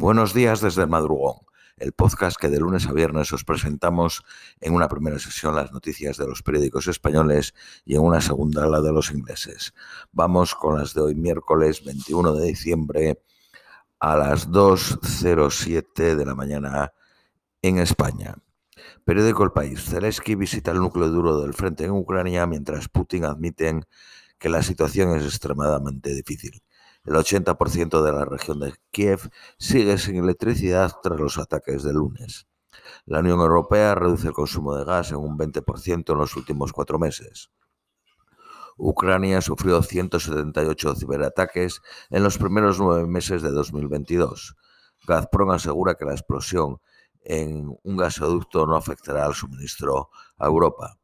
Buenos días desde el madrugón, el podcast que de lunes a viernes os presentamos en una primera sesión las noticias de los periódicos españoles y en una segunda la de los ingleses. Vamos con las de hoy miércoles 21 de diciembre a las 2.07 de la mañana en España. Periódico El País. Zelensky visita el núcleo duro del frente en Ucrania mientras Putin admiten que la situación es extremadamente difícil. El 80% de la región de Kiev sigue sin electricidad tras los ataques de lunes. La Unión Europea reduce el consumo de gas en un 20% en los últimos cuatro meses. Ucrania sufrió 178 ciberataques en los primeros nueve meses de 2022. Gazprom asegura que la explosión en un gasoducto no afectará al suministro a Europa.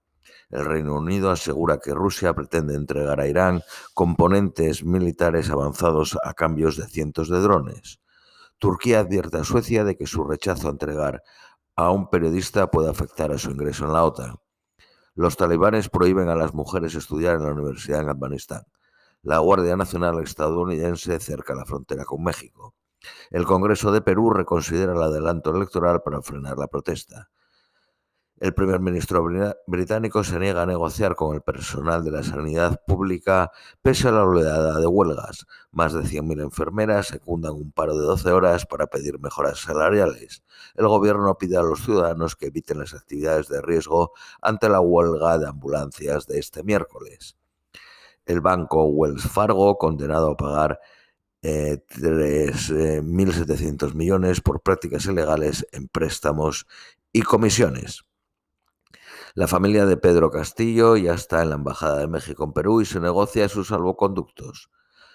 El Reino Unido asegura que Rusia pretende entregar a Irán componentes militares avanzados a cambios de cientos de drones. Turquía advierte a Suecia de que su rechazo a entregar a un periodista puede afectar a su ingreso en la OTAN. Los talibanes prohíben a las mujeres estudiar en la universidad en Afganistán. La Guardia Nacional estadounidense cerca la frontera con México. El Congreso de Perú reconsidera el adelanto electoral para frenar la protesta. El primer ministro británico se niega a negociar con el personal de la sanidad pública pese a la oleada de huelgas. Más de 100.000 enfermeras secundan un paro de 12 horas para pedir mejoras salariales. El gobierno pide a los ciudadanos que eviten las actividades de riesgo ante la huelga de ambulancias de este miércoles. El banco Wells Fargo, condenado a pagar 3.700 eh, millones por prácticas ilegales en préstamos y comisiones. La familia de Pedro Castillo ya está en la Embajada de México en Perú y se negocia sus salvoconductos.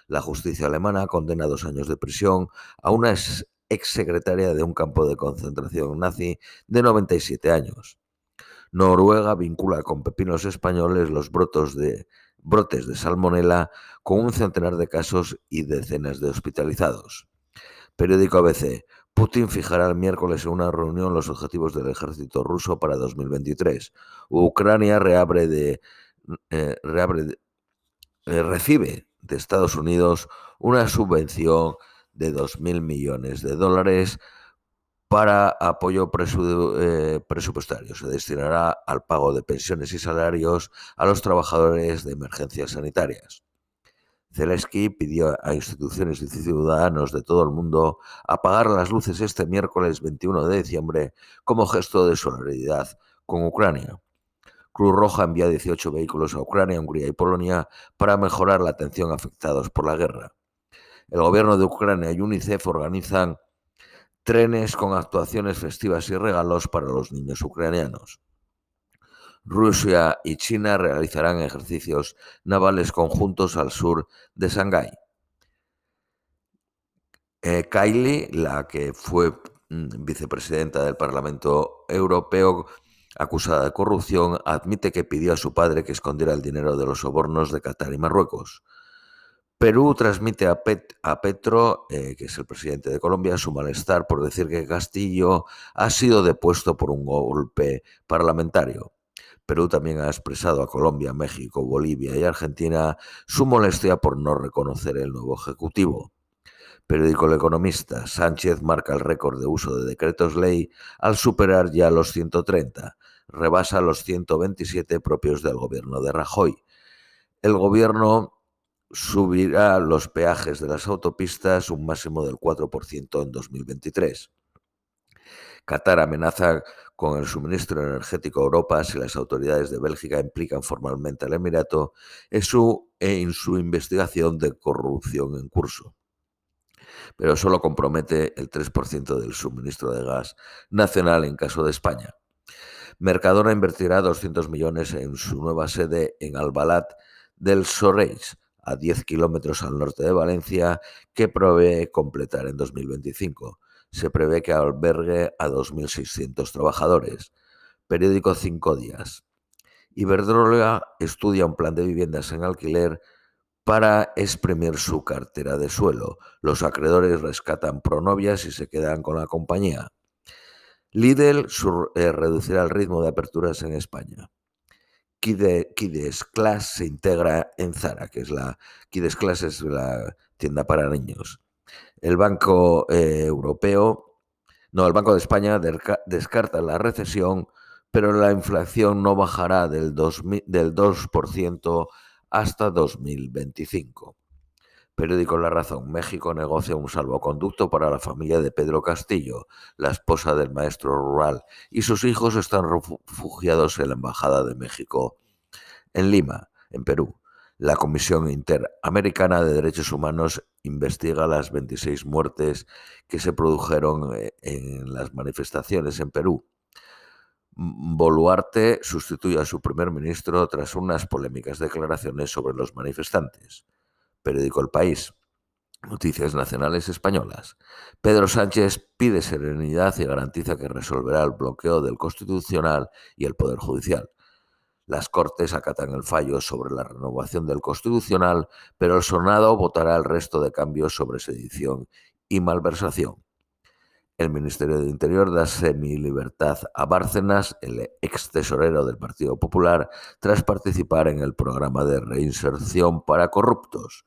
La justicia alemana condena a dos años de prisión a una exsecretaria de un campo de concentración nazi de 97 años. Noruega vincula con pepinos españoles los brotos de, brotes de salmonela con un centenar de casos y decenas de hospitalizados. Periódico ABC. Putin fijará el miércoles en una reunión los objetivos del ejército ruso para 2023. Ucrania reabre de, eh, eh, recibe de Estados Unidos una subvención de 2.000 millones de dólares para apoyo eh, presupuestario. Se destinará al pago de pensiones y salarios a los trabajadores de emergencias sanitarias. Zelensky pidió a instituciones y ciudadanos de todo el mundo apagar las luces este miércoles 21 de diciembre como gesto de solidaridad con Ucrania. Cruz Roja envía 18 vehículos a Ucrania, Hungría y Polonia para mejorar la atención afectados por la guerra. El gobierno de Ucrania y UNICEF organizan trenes con actuaciones festivas y regalos para los niños ucranianos. Rusia y China realizarán ejercicios navales conjuntos al sur de Shanghái. Eh, Kylie, la que fue mm, vicepresidenta del Parlamento Europeo acusada de corrupción, admite que pidió a su padre que escondiera el dinero de los sobornos de Qatar y Marruecos. Perú transmite a, Petro, eh, que es el presidente de Colombia, su malestar por decir que Castillo ha sido depuesto por un golpe parlamentario. Perú también ha expresado a Colombia, México, Bolivia y Argentina su molestia por no reconocer el nuevo Ejecutivo. Periódico El Economista, Sánchez marca el récord de uso de decretos ley al superar ya los 130, rebasa los 127 propios del gobierno de Rajoy. El gobierno subirá los peajes de las autopistas un máximo del 4% en 2023. Qatar amenaza con el suministro energético a Europa si las autoridades de Bélgica implican formalmente al Emirato en su, en su investigación de corrupción en curso. Pero solo compromete el 3% del suministro de gas nacional en caso de España. Mercadona invertirá 200 millones en su nueva sede en Albalat del Soreis, a 10 kilómetros al norte de Valencia, que provee completar en 2025 se prevé que albergue a 2.600 trabajadores. Periódico Cinco Días. Iberdrola estudia un plan de viviendas en alquiler para exprimir su cartera de suelo. Los acreedores rescatan pronovias y se quedan con la compañía. Lidl eh, reducirá el ritmo de aperturas en España. Kides Class se integra en Zara, que es la Kides Class es la tienda para niños. El Banco eh, Europeo, no, el Banco de España descarta la recesión, pero la inflación no bajará del 2%, hasta 2025. Periódico La Razón. México negocia un salvoconducto para la familia de Pedro Castillo, la esposa del maestro rural, y sus hijos están refugiados en la Embajada de México en Lima, en Perú. La Comisión Interamericana de Derechos Humanos investiga las 26 muertes que se produjeron eh, en las manifestaciones en Perú. Boluarte sustituye a su primer ministro tras unas polémicas declaraciones sobre los manifestantes. Periódico El País. Noticias Nacionales Españolas. Pedro Sánchez pide serenidad y garantiza que resolverá el bloqueo del Constitucional y el Poder Judicial. Las Cortes acatan el fallo sobre la renovación del Constitucional, pero el Senado votará el resto de cambios sobre sedición y malversación. El Ministerio de Interior da semi-libertad a Bárcenas, el ex tesorero del Partido Popular, tras participar en el programa de reinserción para corruptos.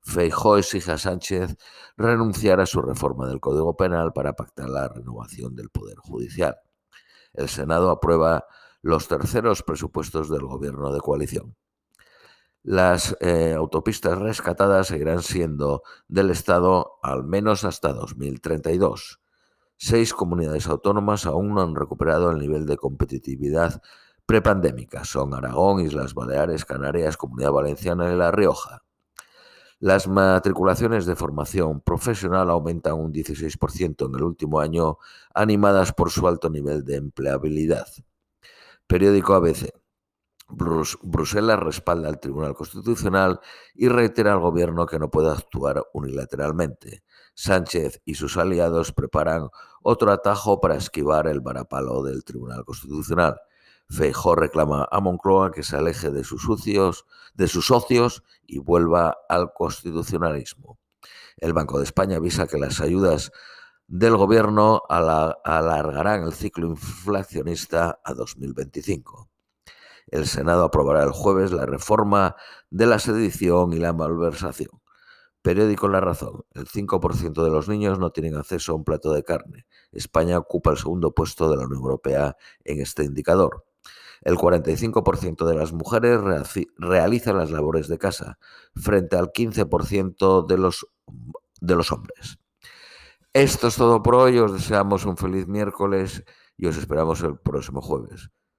Feijó exige a Sánchez renunciar a su reforma del Código Penal para pactar la renovación del Poder Judicial. El Senado aprueba los terceros presupuestos del gobierno de coalición. Las eh, autopistas rescatadas seguirán siendo del Estado al menos hasta 2032. Seis comunidades autónomas aún no han recuperado el nivel de competitividad prepandémica. Son Aragón, Islas Baleares, Canarias, Comunidad Valenciana y La Rioja. Las matriculaciones de formación profesional aumentan un 16% en el último año, animadas por su alto nivel de empleabilidad. Periódico ABC. Bruselas respalda al Tribunal Constitucional y reitera al Gobierno que no puede actuar unilateralmente. Sánchez y sus aliados preparan otro atajo para esquivar el varapalo del Tribunal Constitucional. Feijó reclama a Moncloa que se aleje de sus, socios, de sus socios y vuelva al constitucionalismo. El Banco de España avisa que las ayudas del gobierno alargarán el ciclo inflacionista a 2025. El Senado aprobará el jueves la reforma de la sedición y la malversación. Periódico La Razón. El 5% de los niños no tienen acceso a un plato de carne. España ocupa el segundo puesto de la Unión Europea en este indicador. El 45% de las mujeres realizan las labores de casa, frente al 15% de los, de los hombres. Esto es todo por hoy, os deseamos un feliz miércoles y os esperamos el próximo jueves.